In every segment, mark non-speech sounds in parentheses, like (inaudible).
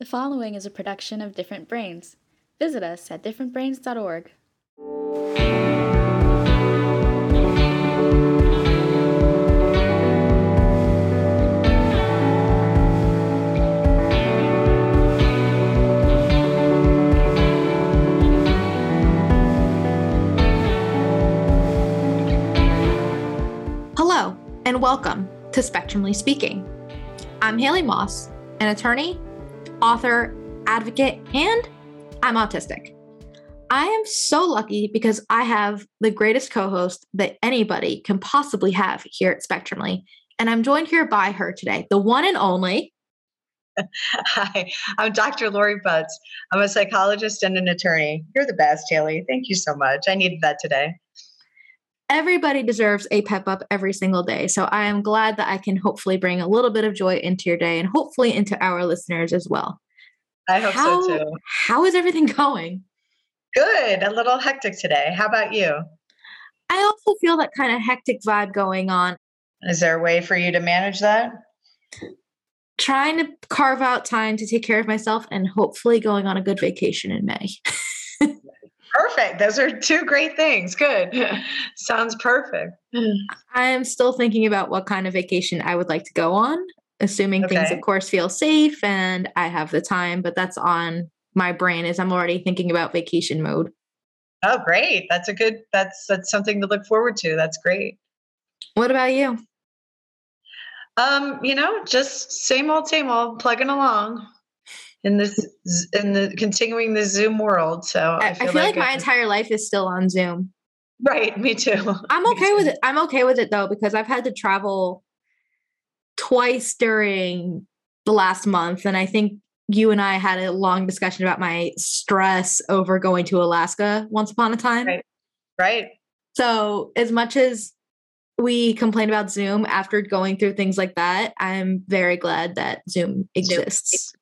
The following is a production of Different Brains. Visit us at differentbrains.org. Hello, and welcome to Spectrumly Speaking. I'm Haley Moss, an attorney, author, advocate, and I'm autistic. I am so lucky because I have the greatest co host that anybody can possibly have here at Spectrumly. And I'm joined here by her today, the one and only. (laughs) Hi, I'm Dr. Lori Butts. I'm a psychologist and an attorney. You're the best, Haley. Thank you so much. I needed that today. Everybody deserves a pep up every single day. So I am glad that I can hopefully bring a little bit of joy into your day and hopefully into our listeners as well. I hope how, so too. How is everything going? Good. A little hectic today. How about you? I also feel that kind of hectic vibe going on. Is there a way for you to manage that? Trying to carve out time to take care of myself and hopefully going on a good vacation in May. (laughs) Perfect. Those are two great things. Good. (laughs) Sounds perfect. I am still thinking about what kind of vacation I would like to go on, assuming okay. things, of course, feel safe and I have the time, but that's on my brain as I'm already thinking about vacation mode. Oh, great. That's a good, that's, that's something to look forward to. That's great. What about you? Um, you know, just same old, same old, plugging along in this in the continuing the Zoom world. So I, I feel, I feel like, like my entire life is still on Zoom. Right, me too. (laughs) I'm okay too. with it. I'm okay with it though because I've had to travel twice during the last month, and I think you and I had a long discussion about my stress over going to Alaska once upon a time. Right. Right. So as much as we complain about Zoom after going through things like that, I'm very glad that Zoom exists.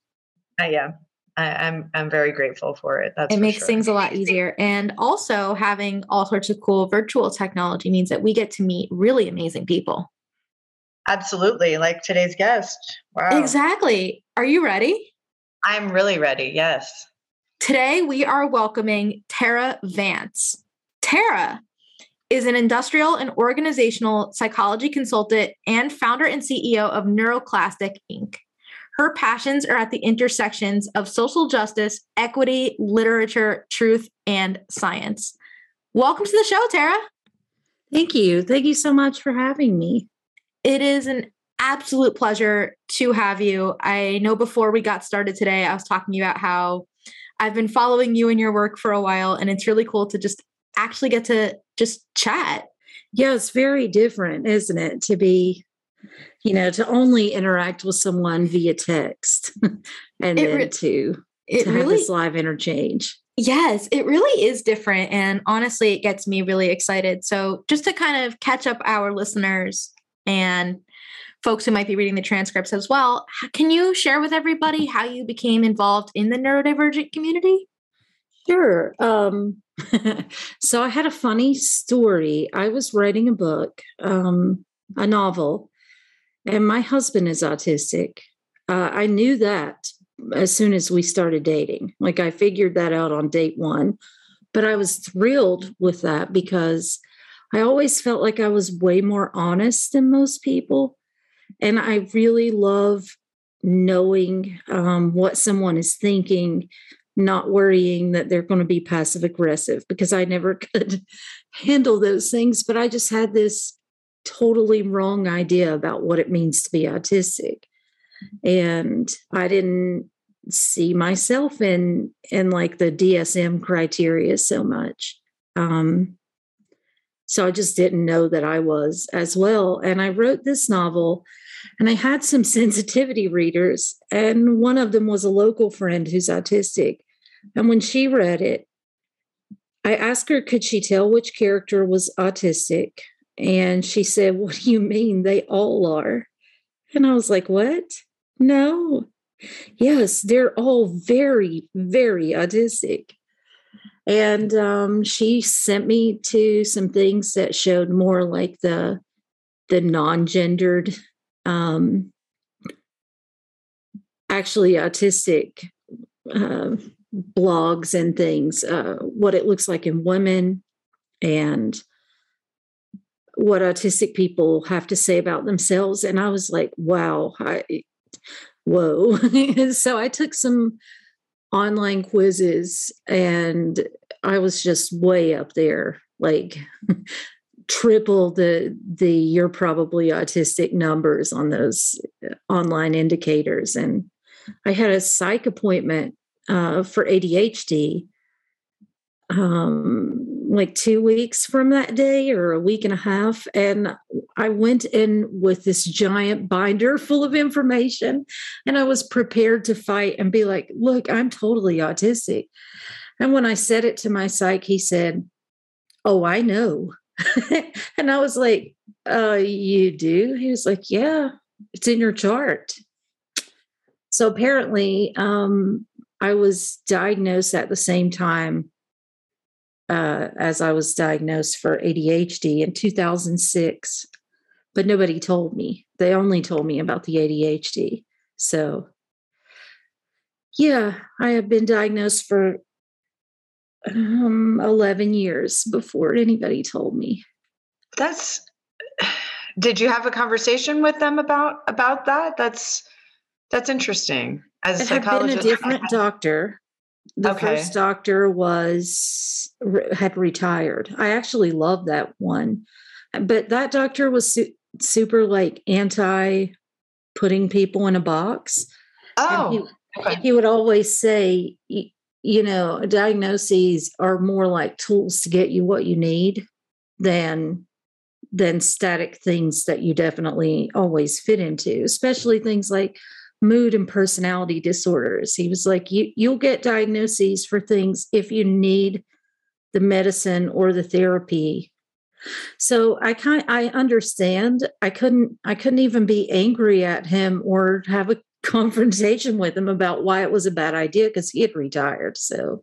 Uh, yeah, I, am I'm, I'm very grateful for it. That's it makes sure. things a lot easier, and also having all sorts of cool virtual technology means that we get to meet really amazing people. Absolutely, like today's guest. Wow. Exactly. Are you ready? I'm really ready. Yes. Today we are welcoming Terra Vance. Terra is an industrial and organizational psychology consultant and founder and CEO of Neuroclastic Inc. Her passions are at the intersections of social justice, equity, literature, truth, and science. Welcome to the show, Terra. Thank you. Thank you so much for having me. It is an absolute pleasure to have you. I know before we got started today, I was talking about how I've been following you and your work for a while, and it's really cool to just actually get to just chat. Yeah, it's very different, isn't it? To be you know, to only interact with someone via text (laughs) and it then re- to, it to really, have this live interchange. Yes, it really is different. And honestly, it gets me really excited. So, just to kind of catch up our listeners and folks who might be reading the transcripts as well, can you share with everybody how you became involved in the neurodivergent community? Sure. Um, (laughs) so, I had a funny story. I was writing a book, um, a novel, and my husband is autistic. Uh, I knew that as soon as we started dating. Like I figured that out on date one. But I was thrilled with that because I always felt like I was way more honest than most people. And I really love knowing um, what someone is thinking, not worrying that they're going to be passive aggressive because I never (laughs) could handle those things. But I just had this totally wrong idea about what it means to be autistic. And i didn't see myself in in like the dsm criteria so much. Um so i just didn't know that i was as well. And i wrote this novel and i had some (laughs) sensitivity readers and one of them was a local friend who's autistic. And when she read it i asked her could she tell which character was autistic and she said, What do you mean? They all are. And I was like, What? No. Yes, they're all very, very autistic. And um, she sent me to some things that showed more like the the non-gendered um, actually autistic uh, blogs and things, uh, what it looks like in women and what autistic people have to say about themselves. And I was like, wow, I, whoa. (laughs) so I took some online quizzes and I was just way up there, like (laughs) triple the the you're probably autistic numbers on those uh, online indicators. And I had a psych appointment uh, for ADHD um, like two weeks from that day or a week and a half. And I went in with this giant binder full of information and I was prepared to fight and be like, look, I'm totally autistic. And when I said it to my psych, he said, Oh, I know. (laughs) and I was like, uh, You do? He was like, Yeah, it's in your chart. So apparently, um, I was diagnosed at the same time uh, as I was diagnosed for ADHD in 2006, but nobody told me. They only told me about the ADHD. So, yeah, I have been diagnosed for um, 11 years before anybody told me. That's. Did you have a conversation with them about about that? That's that's interesting. As a psychologist, been a different doctor. The okay. first doctor was had retired. I actually love that one, but that doctor was su- super like anti putting people in a box. Oh, he, okay. he would always say, you know, diagnoses are more like tools to get you what you need than than static things that you definitely always fit into, especially things like mood and personality disorders. He was like, you, you'll get diagnoses for things if you need the medicine or the therapy. So I kind I understand. I couldn't I couldn't even be angry at him or have a (laughs) confrontation with him about why it was a bad idea because he had retired. So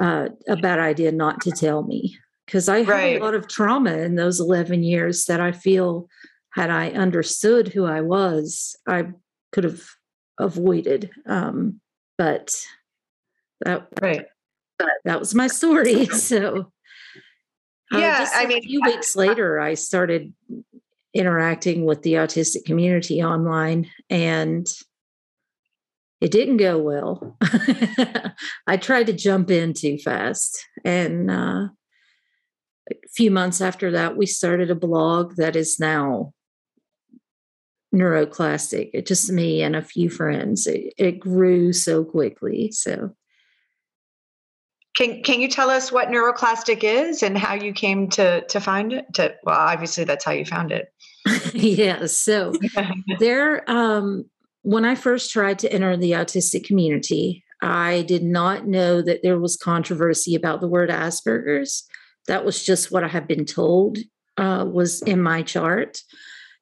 uh, a bad idea not to tell me because I right. had a lot of trauma in those 11 years that I feel had I understood who I was, I could have avoided. Um, but that right. But That was my story. (laughs) So yeah, uh, I mean, a few weeks later, I started interacting with the autistic community online, and it didn't go well. (laughs) I tried to jump in too fast, and uh, a few months after that, we started a blog that is now neuroclastic. It just me and a few friends. It, it grew so quickly. So can can you tell us what neuroclastic is and how you came to to find it? To well, obviously that's how you found it. (laughs) yeah. So (laughs) there um when I first tried to enter the autistic community, I did not know that there was controversy about the word Asperger's. That was just what I had been told uh, was in my chart.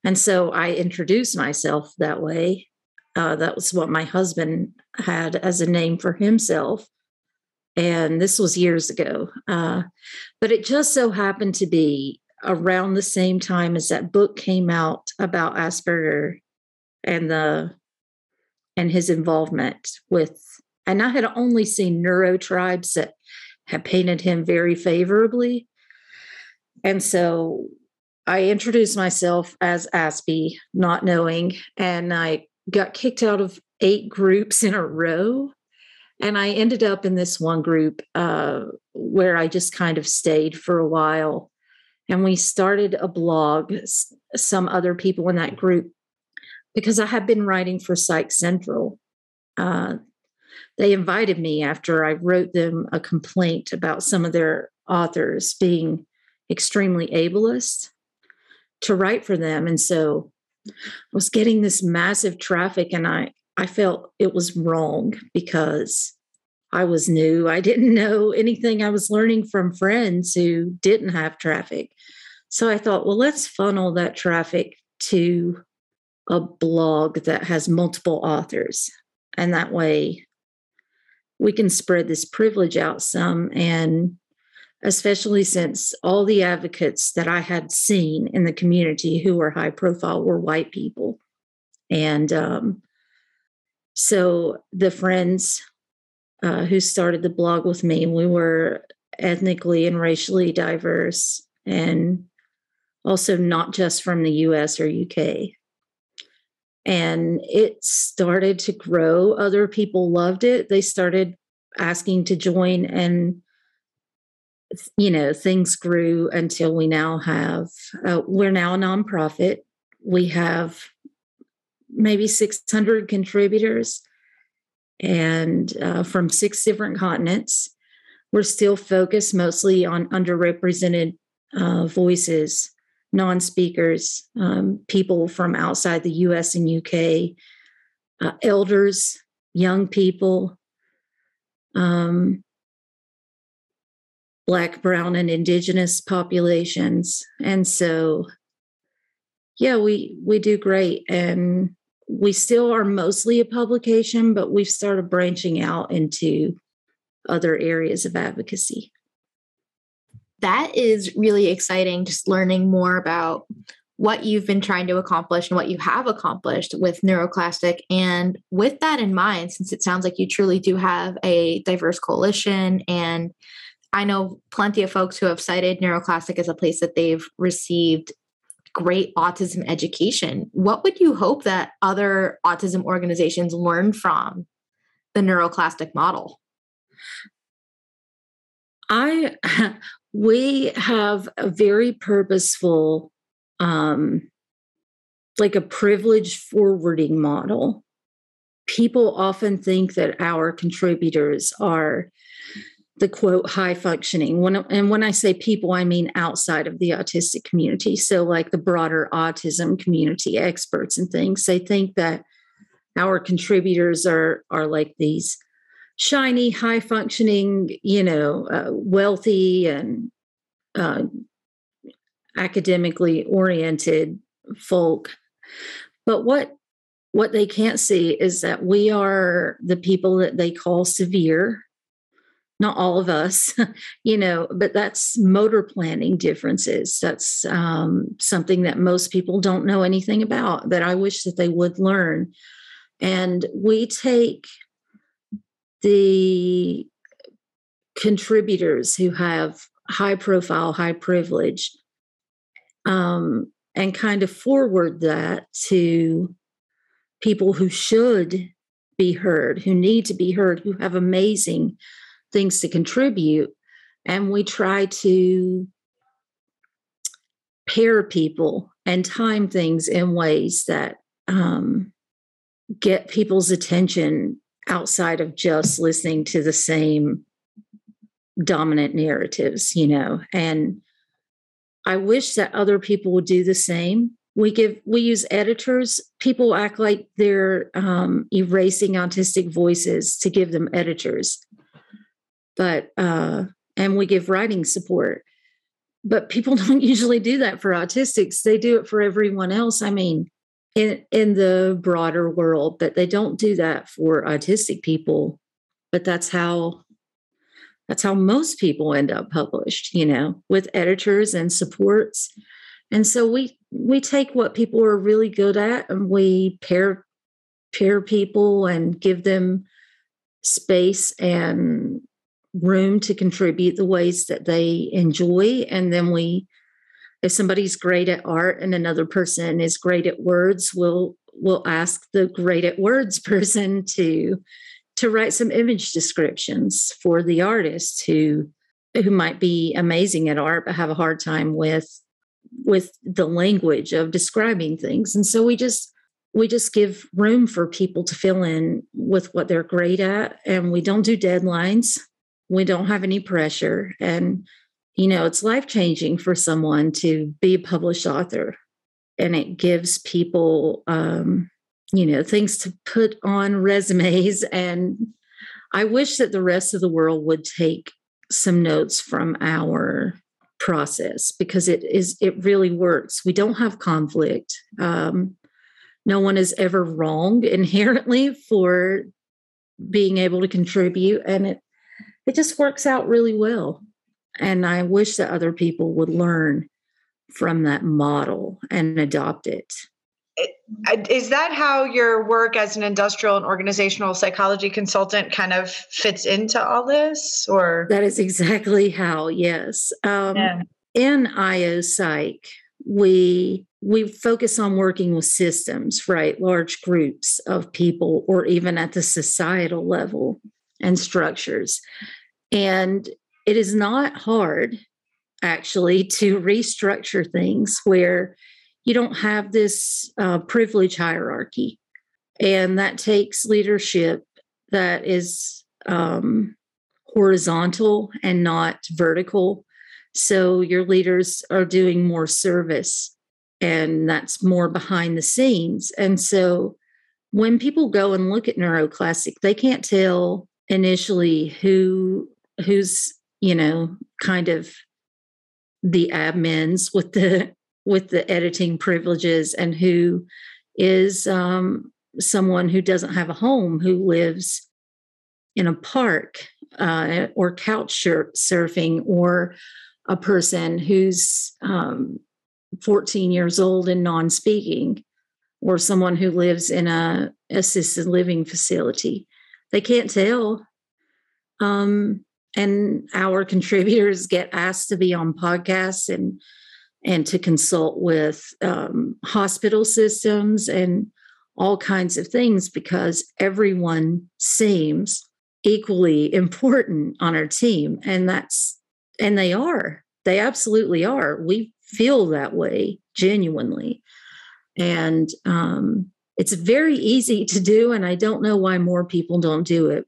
And so I introduced myself that way. Uh, that was what my husband had as a name for himself. And this was years ago. Uh, but it just so happened to be around the same time as that book came out about Asperger and the and his involvement with and I had only seen neurotribes that had painted him very favorably. And so I introduced myself as Aspie, not knowing, and I got kicked out of eight groups in a row. And I ended up in this one group uh, where I just kind of stayed for a while. And we started a blog, some other people in that group, because I had been writing for Psych Central. Uh, they invited me after I wrote them a complaint about some of their authors being extremely ableist to write for them. And so I was getting this massive traffic and I I felt it was wrong because I was new. I didn't know anything. I was learning from friends who didn't have traffic. So I thought, well, let's funnel that traffic to a blog that has multiple authors. And that way we can spread this privilege out some and especially since all the advocates that I had seen in the community who were high profile were white people. And um, so the friends uh, who started the blog with me, we were ethnically and racially diverse and also not just from the US or UK. And it started to grow. Other people loved it. They started asking to join, and you know, things grew until we now have, uh, we're now a nonprofit. We have maybe 600 contributors and uh, from six different continents. We're still focused mostly on underrepresented uh, voices, non speakers, um, people from outside the US and UK, uh, elders, young people, um, Black, Brown, and Indigenous populations. And so, yeah, we we do great, and we still are mostly a publication, but we've started branching out into other areas of advocacy. That is really exciting, just learning more about what you've been trying to accomplish and what you have accomplished with Neuroclastic. And with that in mind, since it sounds like you truly do have a diverse coalition, and I know plenty of folks who have cited Neuroclastic as a place that they've received great autism education. What would you hope that other autism organizations learn from the neuroclastic model? I (laughs) we have a very purposeful um like a privilege forwarding model. People often think that our contributors are the quote high functioning. When and when i say people i mean outside of the autistic community. So like the broader autism community experts and things they think that our contributors are are like these shiny high functioning you know uh, wealthy and uh, academically oriented folk. But what what they can't see is that we are the people that they call severe not all of us, (laughs) you know, but that's motor planning differences. That's um, something that most people don't know anything about that I wish that they would learn. And we take the contributors who have high profile, high privilege, um, and kind of forward that to people who should be heard, who need to be heard, who have amazing things to contribute. And we try to pair people and time things in ways that um, get people's attention outside of just listening to the same dominant narratives, you know. And I wish that other people would do the same. We give we use editors. People act like they're um, erasing autistic voices to give them editors but uh, and we give writing support. But people (laughs) don't usually do that for autistics. They do it for everyone else. I mean in in the broader world but they don't do that for autistic people. But that's how that's how most people end up published you know with editors and supports. And so we we take what people are really good at and we pair pair people and give them space and room to contribute the ways that they enjoy. And then we, if somebody's great at art and another person is great at words, we'll we'll ask the great at words (laughs) person to to write some image descriptions for the artist who who might be amazing at art but have a hard time with with the language of describing things. And so we just we just give room for people to fill in with what they're great at. And we don't do deadlines we don't have any pressure. And you know it's life changing for someone to be a published author. And it gives people um, you know things to put on resumes. And i wish that the rest of the world would take some notes from our process because it is it really works. We don't have conflict. Um, no one is ever wrong inherently for being able to contribute. And it it just works out really well. And I wish that other people would learn from that model and adopt it. is that how your work as an industrial and organizational psychology consultant kind of fits into all this or that is exactly how yes um, yeah. in io psych we we focus on working with systems right large groups of people or even at the societal level and structures and it is not hard actually to restructure things where you don't have this uh, privilege hierarchy. And that takes leadership that is um, horizontal and not vertical. So your leaders are doing more service and that's more behind the scenes. And so when people go and look at neuroclastic, they can't tell initially who who's, you know, kind of the admins with the with the editing privileges and who is um, someone who doesn't have a home who lives in a park uh, or couch surfing or a person who's um, 14 years old and non-speaking or someone who lives in a assisted living facility they can't tell. Um, and our (laughs) contributors get asked to be on podcasts and and to consult with um, hospital systems and all kinds of things because everyone seems equally (laughs) important on our team. And that's and they are. They absolutely are. We feel that way genuinely. And um, it's very easy to do and i don't know why more people don't do it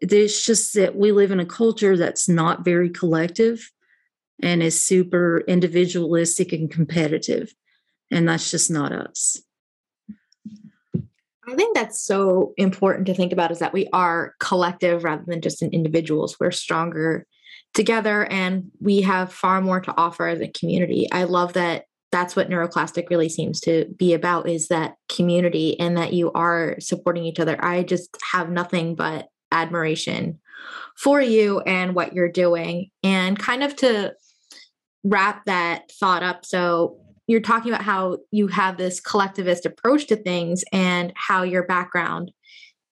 it's just that we live in a culture that's not very collective and is super individualistic and competitive. And that's just not us. I think that's so important to think about is that we are collective rather than just an individuals. We're stronger together and we have far more to offer as a community. I love that that's what neuroclastic really seems to be about is that community and that you are supporting each other. I just have nothing but admiration for you and what you're doing. And kind of to wrap that thought up. So you're talking about how you have this collectivist approach to things and how your background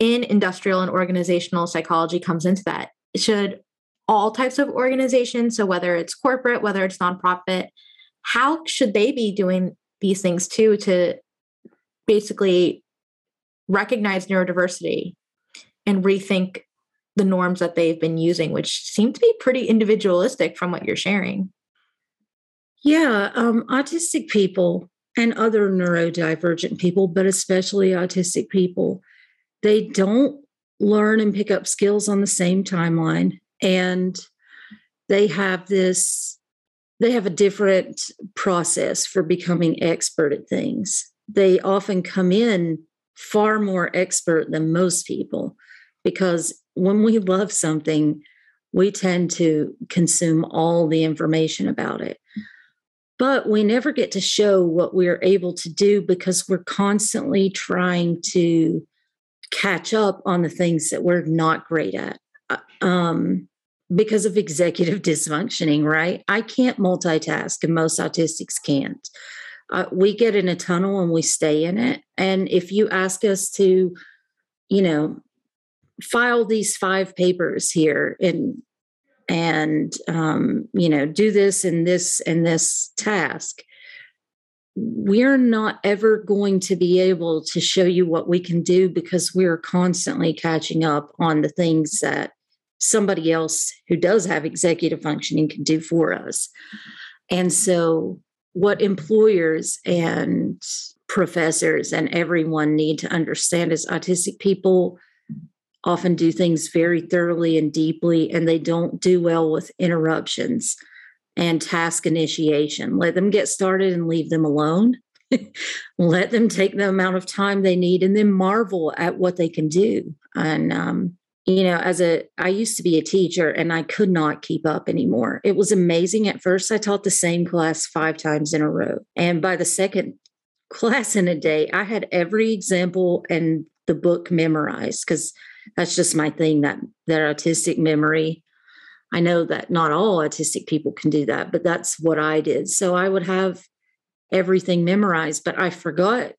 in industrial and organizational psychology comes into that. Should all types of organizations, so whether it's corporate, whether it's nonprofit, how should they be doing these things too to basically recognize neurodiversity and rethink the norms that they've been using, which seem to be pretty individualistic from what you're sharing? Yeah, um, autistic people and other neurodivergent people, but especially autistic people, they don't learn and pick up skills on the same timeline. And they have this, they have a different process for becoming expert at things. They often come in far more expert than most people because when we love something, we tend to consume all the information about it but we never get to show what we're able to do because we're constantly trying to catch up on the things that we're not great at uh, um, because of executive (laughs) dysfunctioning right? I can't multitask and most autistics can't. Uh, we get in a tunnel and we stay in it. And if you ask us to you know file these five papers here in and um, you know do this and this and this task we're not ever going to be able to show you what we can do because we're constantly catching up on the things that somebody else who does have executive functioning can do for us and so what employers and professors and everyone need to understand is autistic people often do things very thoroughly and deeply, and they don't do well with interruptions and task initiation. Let them get started and leave them alone. (laughs) Let them take the amount of time they need and then marvel at what they can do. And, um, you know, as a, I used to be a teacher and I could not keep up anymore. It was amazing. At first, I taught the same class five times in a row. And by the second (laughs) class in a day, I had every example and the book memorized because that's just my thing that that autistic memory i know that not all autistic people can do that but that's what i did so i would have everything memorized but i forgot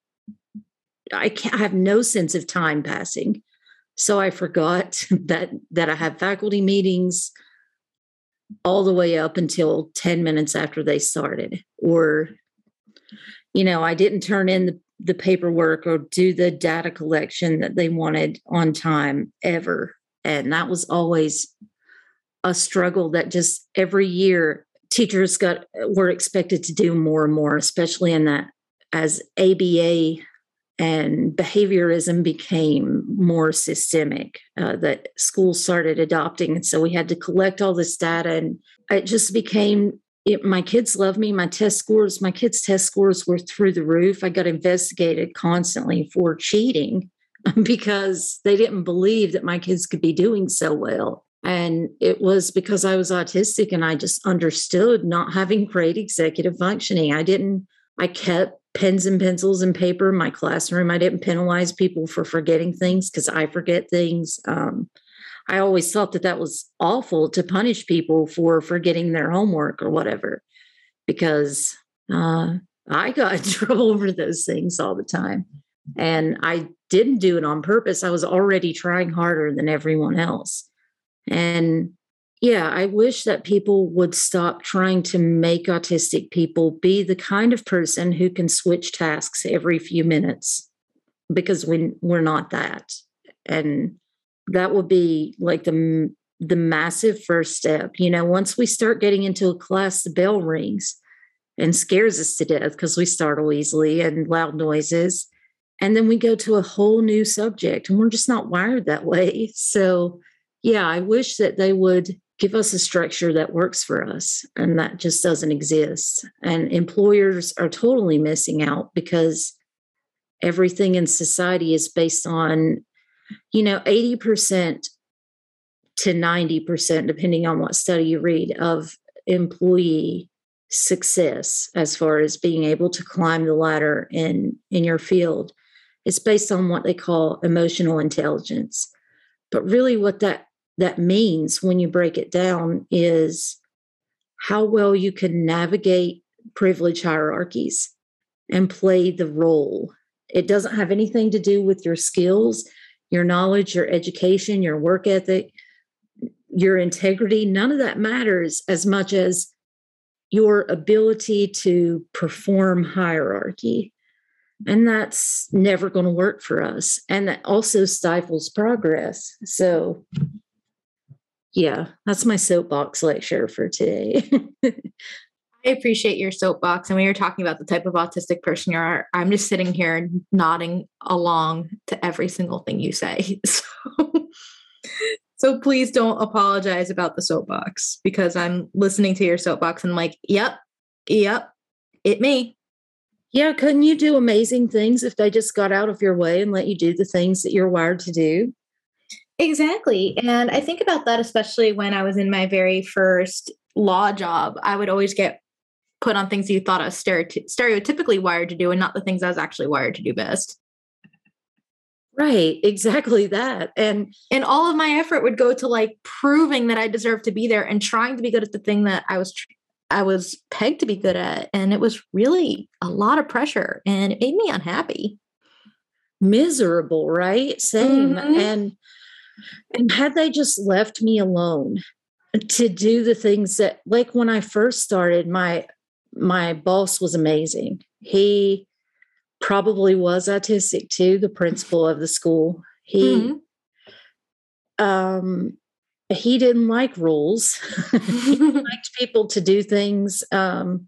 I can't I have no sense of time passing. So I forgot (laughs) that that I had faculty meetings all the way up until 10 minutes after they started or you know i didn't turn in the, the paperwork or do the data collection that they wanted on time ever. And that was always a struggle that just every year teachers got were expected to do more and more especially in that as aba and behaviorism became more systemic uh, that schools started adopting. And so we had to collect all this data and it just became it, my kids love me. My test scores my kids test scores were through the roof. I got investigated constantly for cheating (laughs) because they didn't believe that my kids could be doing so well. And it was because i was autistic and i just understood not having great executive functioning. I didn't i kept pens and pencils and paper in my classroom. I didn't penalize people for forgetting things because I forget things. Um, I always thought that that was awful to punish people for forgetting their homework or whatever, because uh, I got in (laughs) trouble over those things all the time. And I didn't do it on purpose. I was already trying harder than everyone else. And yeah, I wish that people would stop trying to make autistic people be the kind of person who can switch tasks every few minutes because we, we're not that. And that would be like the, the massive first step. You know, once we start getting into a class, the bell rings and scares us to death because we startle easily and loud noises. And then we go to a whole new subject and we're just not wired that way. So, yeah, I wish that they would give us a structure that works for us and that just doesn't exist. And employers are totally missing out because everything in society is based on you know 80% to 90% depending on what study you read of employee success as far as being able to climb the ladder in in your field. It's based on what they call emotional intelligence. But really what that that means when you break it down is how well you can navigate privilege hierarchies and play the role. It doesn't have anything to do with your skills, your knowledge, your education, your work ethic, your integrity. None of that matters as much as your ability to perform hierarchy. And that's never going to work for us. And that also stifles progress. So yeah, that's my soapbox lecture for today. (laughs) I appreciate your soapbox. And when you're talking about the type of autistic person you are, I'm just sitting here nodding along to every single thing you say. (laughs) So, so please don't apologize about the soapbox because I'm listening to your soapbox and I'm like, yep, yep, it me. Yeah, couldn't you do amazing things if they just got out of your way and let you do the things that you're wired to do? Exactly. And I think about that, especially when I was in my very first law job. I would always get put on things you thought I was stereotypically wired to do and not the things I was actually wired to do best. Right, exactly that. And and all of my effort would go to like proving that I deserve to be there and trying to be good at the thing that I was I was pegged to be good at and it was really a lot of pressure and it made me unhappy. Miserable, right? Same. Mm-hmm. And and had they just left me alone to do the things that like when I first started, my my boss was amazing. He probably was autistic too, the principal of the school. He mm-hmm. um he didn't like rules. (laughs) he (laughs) liked people to do things um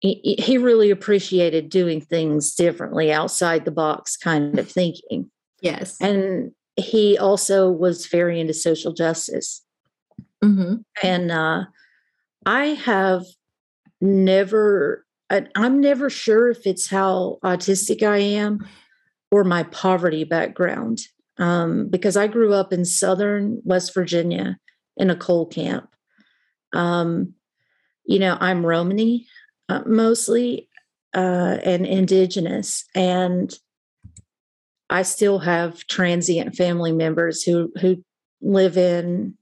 he, he really appreciated doing things differently outside the box kind of thinking. Yes. And he also was very into social justice. Mm-hmm. And uh, I have never, I, I'm never sure if it's how autistic I am or my poverty background, um, because I grew up in southern West Virginia in a coal camp. Um, you know, I'm Romany uh, mostly uh, and indigenous. And I still have transient family members who who live in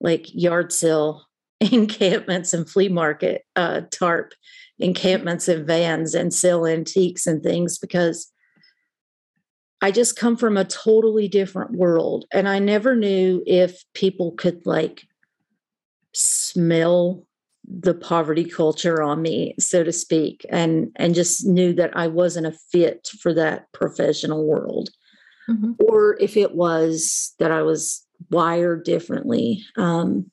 like yard sale (laughs) encampments and flea market uh, tarp encampments and vans and sell antiques and things because I just come from a totally different world. And I never knew if people could like smell the poverty culture on me, so to speak, and and just knew that I wasn't a fit for that professional world. Mm-hmm. Or if it was that I was wired differently. Um,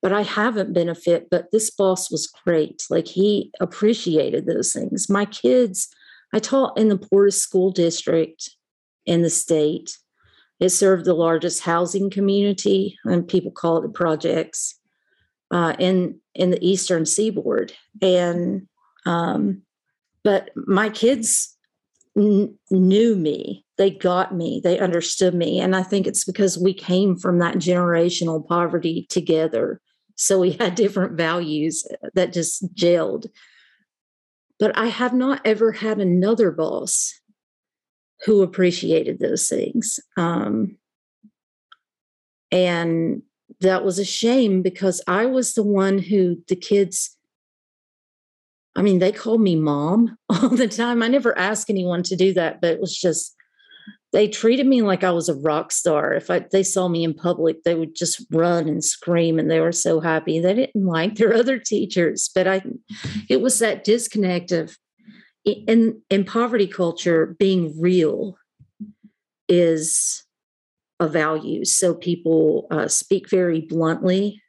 but I haven't been a fit. But this boss was great. Like he appreciated those things. My kids, I taught in the poorest school district in the state. It served the largest housing community, and people call it the projects uh, in in the eastern seaboard. And um, but my kids n- knew me. They got me. They understood me. And i think it's because we came from that generational poverty together. So we had different values that just gelled. But i have not ever had another boss who appreciated those things. Um, and that was a shame because i was the one who the kids I mean, they called me mom (laughs) all the time. I never asked anyone to do that, but it was just they treated me like I was a rock star. If I, they saw me in public, they would just run and scream, and they were so happy. They didn't like their (laughs) other teachers, but I, it was that disconnect of in in poverty culture being real is a values. So people uh, speak very bluntly.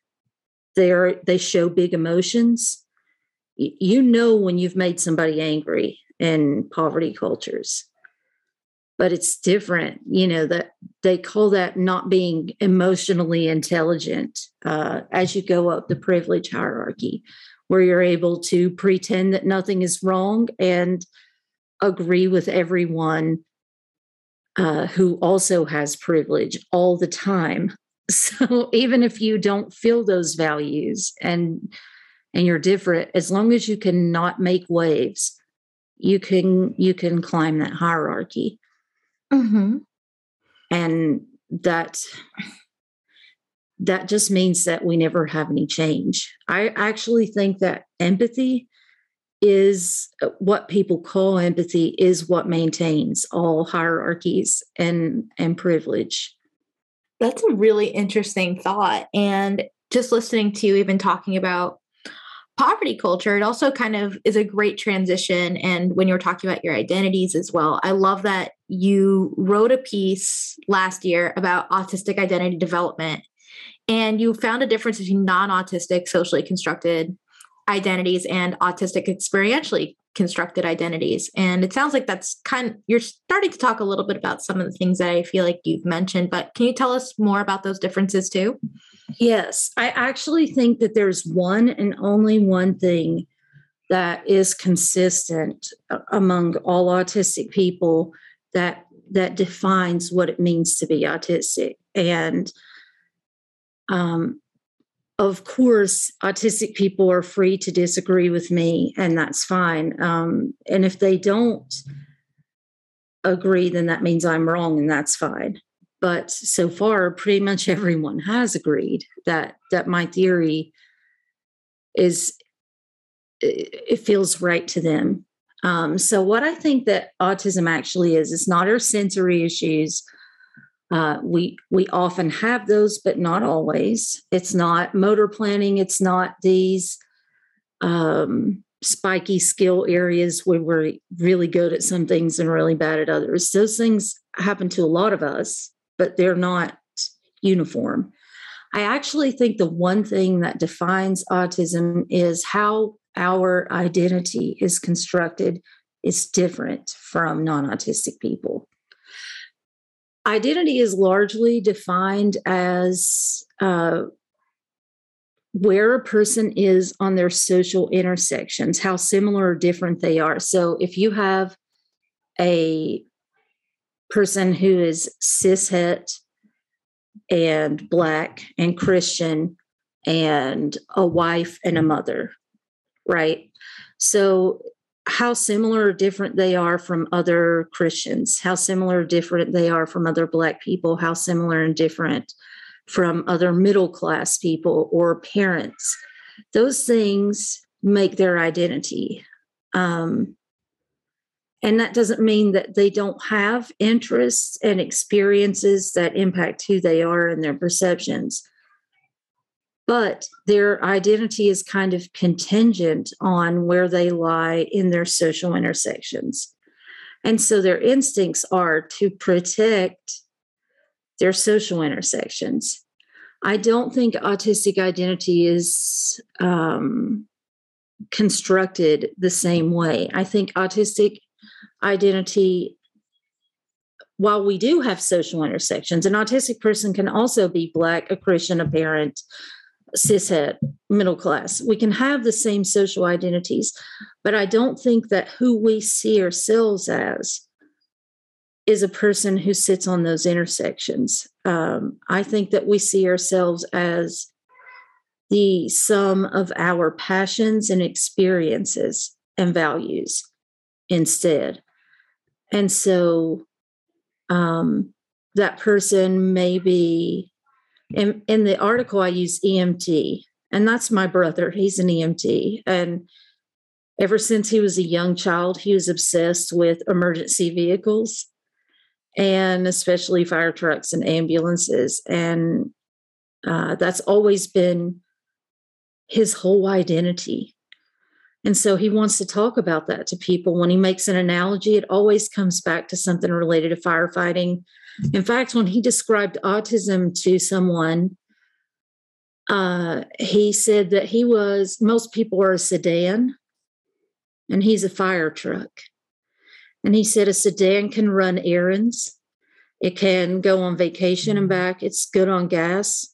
They are they show big emotions you know when you've made somebody angry in poverty cultures but it's different you know that they call that not being emotionally intelligent uh, as you go up the privilege hierarchy where you're able to pretend that nothing is wrong and agree with everyone uh, who also has privilege all the time. (laughs) So even if you don't feel those values and and you're different as long as you can not make waves you can you can climb that hierarchy. Mm-hmm. and that that just means that we never have any change. I actually think that empathy is uh, what people call empathy is what maintains all hierarchies and and privilege that's a really interesting thought and just listening to you even talking about poverty culture, it also kind of is a great transition. And when you're talking about your identities as well, I love that you wrote a piece last year about autistic identity development and you found a difference between non autistic, socially constructed identities and autistic experientially constructed identities. And it sounds like that's kind of, you're starting to talk a little bit about some of the things that I feel like you've mentioned, but can you tell us more about those differences too? Yes, I actually think that there's one and only one thing that is consistent among all autistic people that that defines what it means to be autistic and um, of course, autistic people are free to disagree with me, and that's fine. Um, and if they don't agree, then that means I'm wrong, and that's fine. But so far, pretty much (laughs) everyone has agreed that that my theory is it feels right to them. Um, so what I think that autism actually is, it's not our sensory issues uh, we we often have those, but not always. It's not motor planning. It's not these um, spiky skill areas where we're really good at some things and really bad at others. Those things happen to a lot of us, but they're not uniform. I actually think the one thing that defines autism is how our identity is constructed is different from non autistic people identity is largely defined as uh, where a person is on their social intersections, how similar or different they are. So if you have a person who is cishet and black and Christian and a wife and a mother, right? So how similar or different they are from other Christians, how similar or different they are from other Black people, how similar and different from other middle class people or parents. Those things make their identity. Um, And that doesn't mean that they don't have interests and experiences that impact who they are and their perceptions. But their identity is kind of contingent on where they lie in their social intersections. And so their instincts are to protect their social intersections. I don't think autistic identity is um, constructed the same way. I think autistic identity, while we do have social intersections, an autistic person can also be Black, a Christian, a parent, cishet, middle class. We can have the same social identities, but I don't think that who we see ourselves as is a person who sits on those intersections. Um, I think that we see ourselves as the sum of our passions and experiences and values instead. And so um, that person may be, in, in the article, I use EMT, and that's my brother. He's an EMT. And ever since he was a young child, he was obsessed with emergency vehicles and especially fire trucks and ambulances. And uh, that's always been his whole identity. And so he wants to talk about that to people. When he makes an analogy, it always comes back to something related to firefighting. In fact, when he described autism to someone, uh, he said that he was, most people are a sedan and he's a fire truck. And he said a sedan can run errands, it can go on vacation and mm-hmm. back, it's good on gas.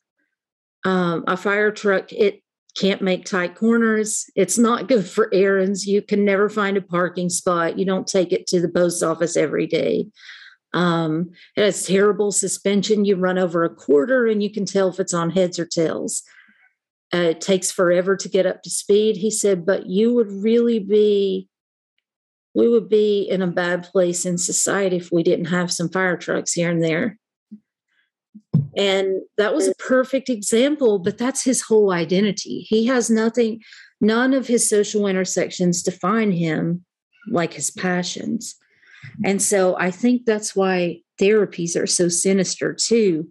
Um, a fire truck, it can't make tight corners. It's not (laughs) good for errands. You can never find a parking spot. You don't take it to the post office every day. Um, it has terrible suspension. You run over a quarter and you can tell if it's on heads or tails. Uh, it takes forever to get up to speed. He said, but you would really be, we would be in a bad place in society if we didn't have some fire trucks here and there. And that was a perfect example, but that's his whole identity. He has nothing, none of his social intersections define him like his passions. And so I think that's why therapies are so sinister too,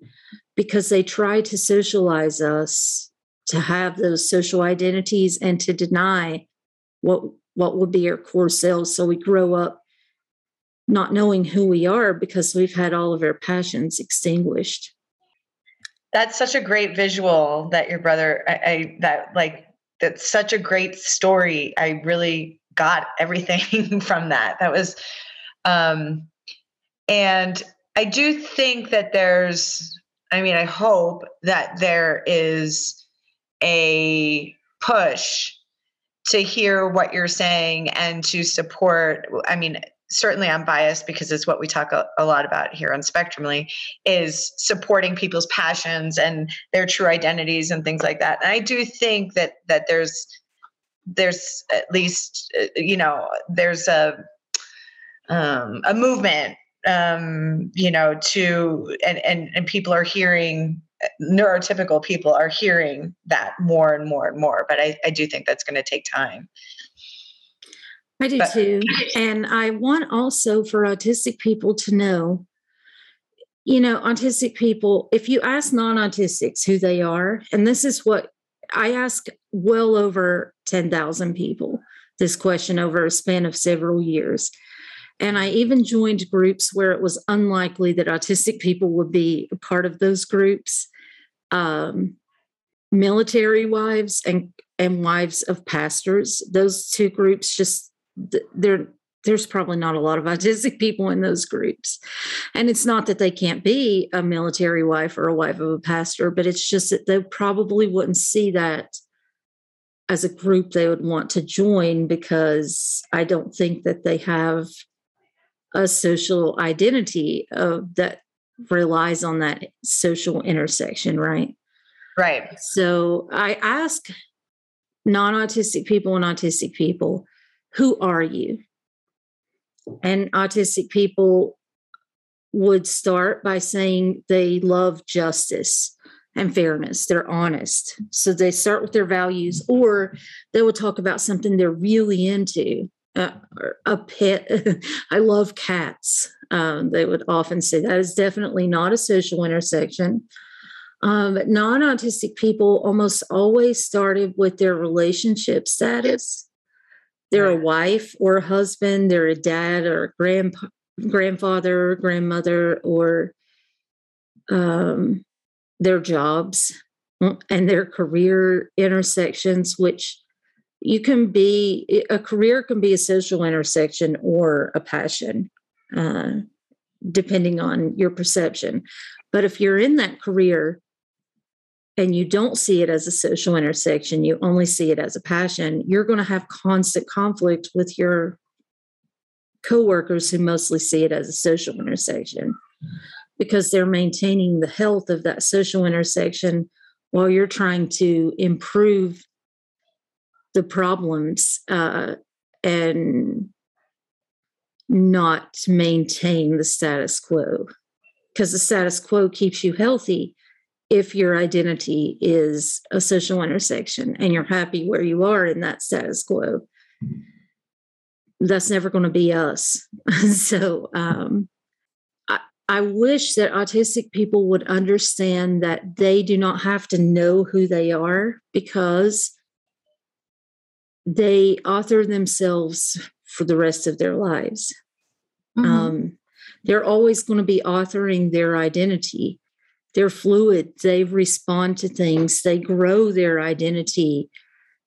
because they try to socialize us to have those social identities and to deny what what would be our core selves. So we grow up not knowing who we are because we've had all of our passions extinguished. That's such a great visual that your brother, I, I that like, that's such a great story. I really got everything (laughs) from that. That was, um, and I do think that there's, I mean, I hope that there is a push to hear what you're saying and to support. I mean, certainly I'm biased because it's what we talk a, a, lot about here on Spectrumly is supporting people's passions and their true identities and things like that. And I do think that that there's there's at least uh, you know there's a um, a movement um, you know to and and and people are hearing neurotypical people are hearing that more and more and more but I, I do think that's going to take time I do but, too. And I want also for autistic people to know, you know, autistic people, if you ask non autistics who they are, and this is what I ask well over 10,000 people this question over a span of several years. And I even joined groups where it was unlikely that autistic people would be a part of those groups. Um, military wives and and wives of pastors those two groups just there there's probably not a lot of autistic people in those groups. And it's not that they can't be a military wife or a wife of a pastor, but it's just that they probably wouldn't see that as a group they would want to join because I don't think that they have a social identity of that relies on that social intersection, right? Right. So I ask non autistic people and autistic people who are you? And autistic people would start by saying they love justice and fairness. They're honest. So they start with their values, or they will talk about something they're really into. Uh, a pet. (laughs) I love cats. Um, they would often say that is definitely not a social intersection. Um, non autistic people almost always started with their relationship status. They're a wife or a husband, they're a dad or a grandpa, grandfather or grandmother, or um, their jobs mm, and their career intersections, which you can be a career can be a social intersection or a passion uh, depending on your perception. But if you're in that career and you don't see it as a social intersection you only see it as a passion you're going to have constant conflict with your coworkers who mostly see it as a social intersection. Because they're maintaining the health of that social intersection while you're trying to improve the problems uh, and not maintain the status quo. Because the status quo keeps you healthy if your identity is a social intersection and you're happy where you are in that status quo. That's never going to be us. (laughs) So um, I, I wish that autistic people would understand that they do not have to know who they are because they author themselves for the rest of their lives. Mm-hmm. Um, they're always going to be authoring their identity. They're fluid. They respond to things. They grow their identity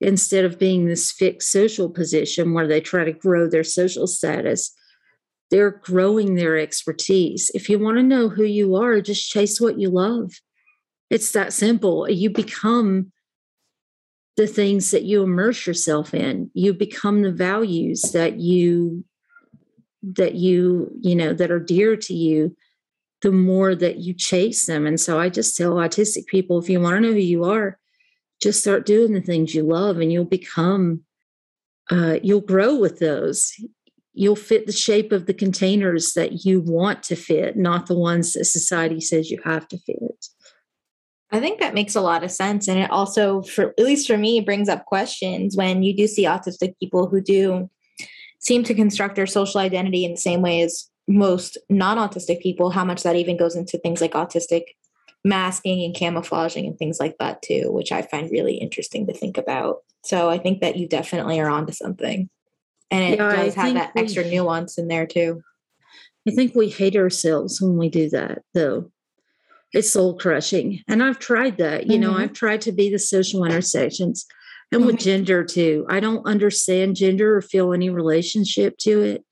instead of being this fixed social position where they try to grow their social status. They're growing their expertise. If you want to know who you are, just chase what you love. It's that simple. You become the things that you immerse yourself in you become the values that you that you you know that are dear to you the more that you chase them. And so i just tell autistic people if you want to know who you are just start doing the things you love and you'll become uh, you'll grow with those. You'll fit the shape of the containers that you want to fit not the ones that society says you have to fit I think that makes a lot of sense. And it also, for at least for me, brings up questions when you do see autistic people who do seem to construct their social identity in the same way as most non autistic people, how much that even goes into things like autistic masking and camouflaging and things like that, too, which I find really interesting to think about. So I think that you definitely are onto something. And it yeah, does I have that we, extra nuance in there, too. I think we hate ourselves when we do that, though it's soul crushing. And I've tried that. You mm-hmm. know, I've tried to be the social intersections and mm-hmm. with gender too. I don't understand gender or feel any relationship to it.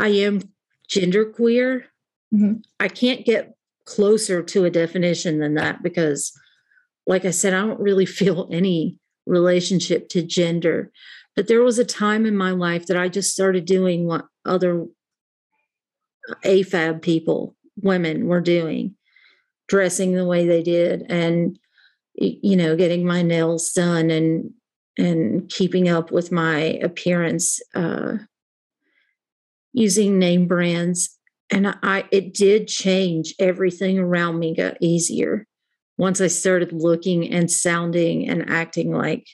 I am gender queer. Mm-hmm. I can't get closer to a definition than that because, like I said, I don't really (laughs) feel any relationship to gender. But there was a time in my life that I just started doing what other AFAB people, women, were doing dressing the way they did and you know getting my nails done and and keeping up with my appearance uh using name brands. And i it did change. Everything around me got easier. Once i started looking and sounding and acting like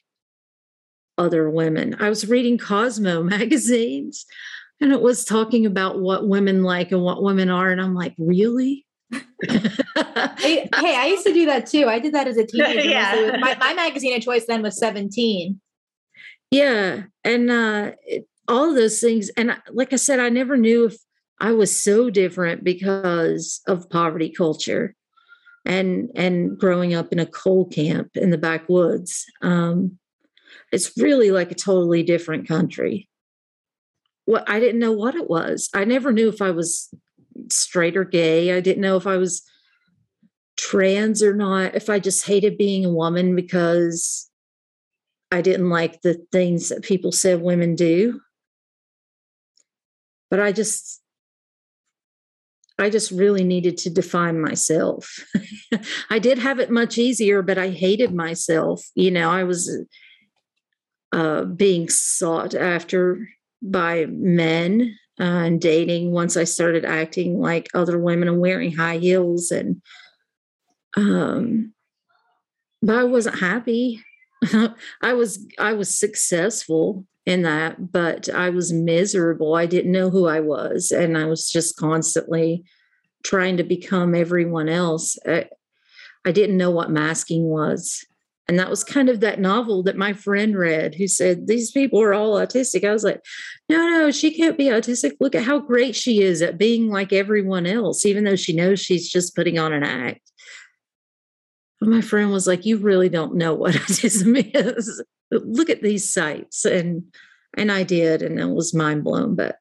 other women. I was reading cosmo (laughs) magazines and it was talking about what women like and what women are. And i'm like really (laughs) hey, I used to do that too. I did that as a (laughs) teenager. yeah. My, my magazine of choice then was 17. Yeah. And uh, all of those things. And like I said, I never knew if I was so different because of poverty culture and and growing up in a coal camp in the backwoods. Um, it's really like a totally different country. What I didn't know what it was. I never knew if I was straight or gay. I didn't know if I was trans or not, if I just hated being a woman because I didn't like the things that people said women do. But I just, I just really needed to define myself. (laughs) I did have it much easier, but I hated myself. You know, I was uh, being sought after by men uh, and dating once I started acting like other women and wearing high heels and um but I wasn't happy. (laughs) I was I was successful, in that, but I was miserable. I didn't know who I was, and I was just constantly trying to become everyone else. I, I didn't know what masking was. And that was kind of that novel that my friend read who said, These people are all autistic. I was like, No, no, she can't be autistic. Look at how great she is at being like everyone else, even though she knows she's just putting on an act. But my friend was like, You really don't know what (laughs) autism is. Look at these sites. And and I did, and it was mind blown. But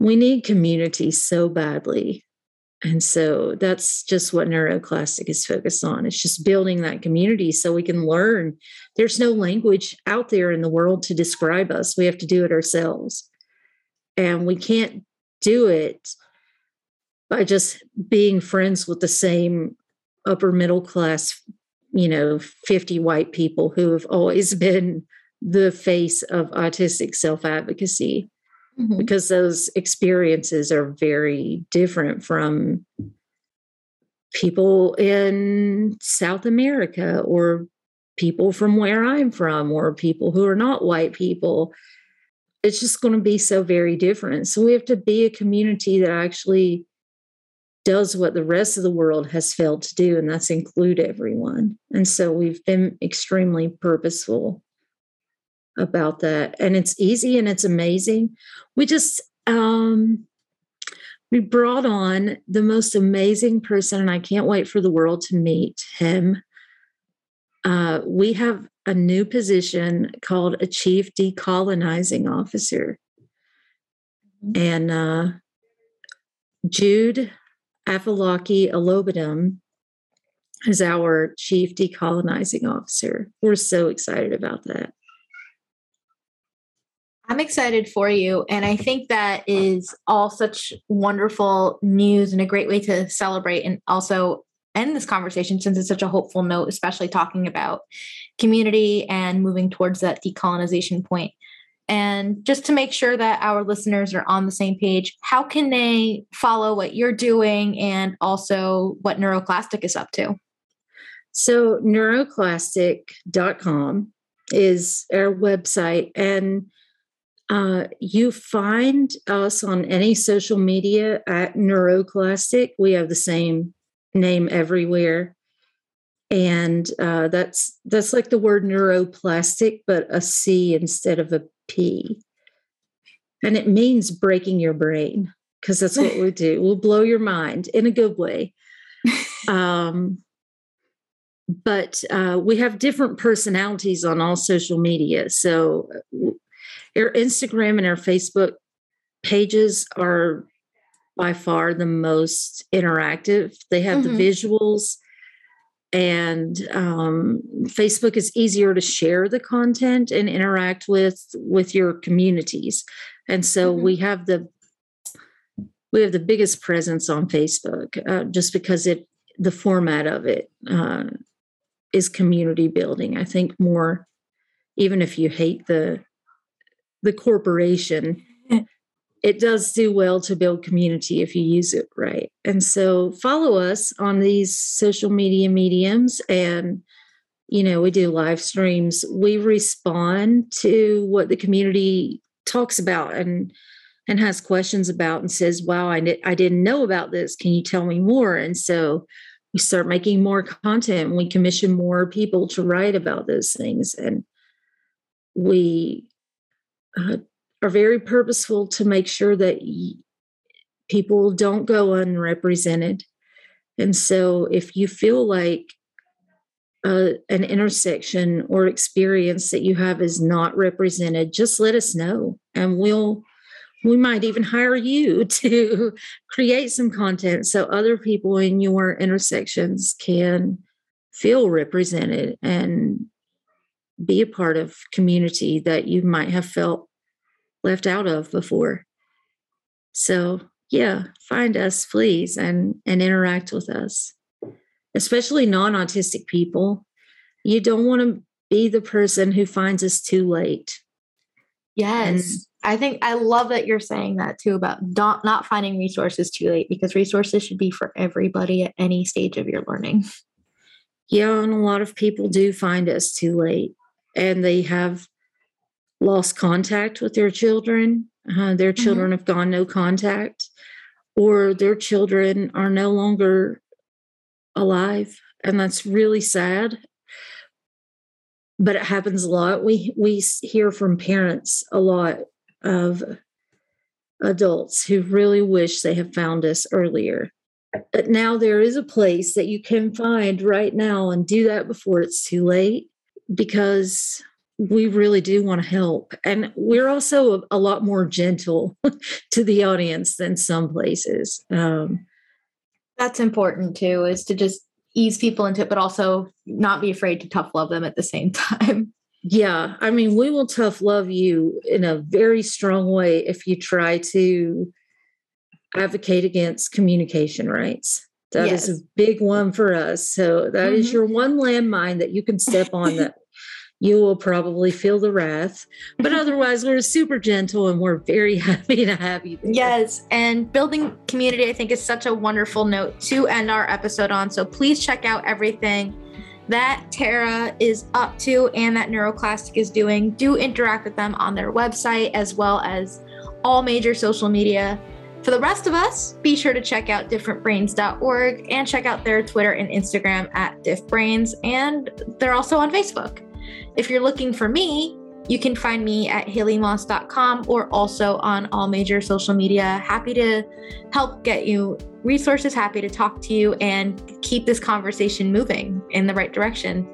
we need community so badly. And so that's just what Neuroclastic is focused on. It's just building that community so we can learn. There's no language out there in the world to describe us. We have to do it ourselves. And we can't do it by just being friends with the same upper middle class, you know, 50 white people who have always (laughs) been the face of autistic self advocacy mm-hmm. because those experiences are very different from people in South America or people from where I'm from or people who are not white people. It's just going to be so very different. So we have to be a community that actually does what the rest of the world has failed to do, and that's include everyone. And so we've been extremely purposeful about that. And it's easy and it's amazing. We just um we brought on the most amazing person, and I can't wait for the world to meet him. Uh, we have a new position called a chief decolonizing officer. Mm-hmm. And uh, Jude Afalaki Alobadum is our chief decolonizing officer. We're so excited about that. I'm excited for you. And I think that is all such wonderful news and a great way to celebrate and also end this conversation since it's such a hopeful note, especially talking about community and moving towards that decolonization point. And just to make sure that our listeners are on the same page, how can they follow what you're doing and also what Neuroclastic is up to? So, neuroclastic.com is our website. And uh, you find us on any social media at Neuroclastic. We have the same name everywhere, and uh, that's that's like the word neuroplastic, but a C instead of a P, and it means breaking your brain because that's what we do. We'll blow your mind in a good way. (laughs) Um, but uh, we have different personalities on all social media. So our Instagram and our Facebook pages are by far the most interactive. They have mm-hmm. the visuals, and um, Facebook is easier to share the content and interact with with your communities. And so mm-hmm. we have the we have the biggest presence on Facebook uh, just because it the format of it uh, is community building. I think more, even if you hate the the corporation it does do well to build community if you use it right. And so follow us on these social media mediums and you know we do live streams. We respond to what the community talks about and and has questions about and says wow I, di- I didn't know about this. Can you tell me more? And so we start making more content. And we commission more people to write about those things. And we uh, are very purposeful to make sure that y- people don't go unrepresented. And so, if you feel like uh, an intersection or experience that you have is not represented, just let us know, and we'll we might even hire you (laughs) to create some content so other people in your intersections can feel represented and be a part of community that you might have felt left out of before. So, yeah, find us please and and interact with us. Especially non-autistic people. You don't want to be the person who finds us too late. Yes. And, I think I love that you're saying that too about not not finding resources too late because resources should be for everybody at any stage of your learning. Yeah, and a lot of people do find us too late and they have lost contact with their children. Uh, their Mm-hmm. children have gone no contact, or their children are no longer alive, and that's really sad. But it happens a lot. We we hear from parents a lot of adults who really wish they had found us earlier. But now there is a place that you can find right now and do that before it's too late because we really do want to help. And we're also a, a lot more gentle (laughs) to the audience than some places. Um, That's important too, is to just ease people into it, but also not be afraid to tough love them at the same (laughs) time. yeah, I mean, we will tough love you in a very strong way if you try to advocate against communication rights. That is Yes. a big one for us. So that is Mhm. your one landmine that you can step on that (laughs) you will probably feel the wrath. But (laughs) otherwise, we're super gentle and we're very (laughs) happy to have you there. Yes, and building community, I think, is such a wonderful note to end our episode on. So please check out everything that Terra is up to and that Neuroclastic is doing. Do interact with them on their website as well as all major social media. For the rest of us, be sure to check out differentbrains.org and check out their Twitter and Instagram at diffbrains, and they're also on Facebook. If you're looking for me, you can find me at haleymoss.com or also on all major social media. Happy to help get you resources, happy to talk to you and keep this conversation moving in the right direction.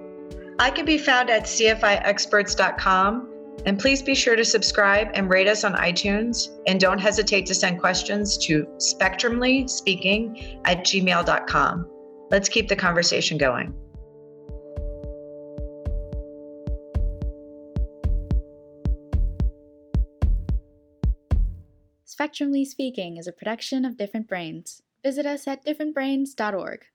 I can be found at cfiexperts.com. And please be sure to subscribe and rate us on iTunes. And don't hesitate to send questions to spectrumlyspeaking at gmail.com. Let's keep the conversation going. Spectrumly Speaking is a production of Different Brains. Visit us at differentbrains.org.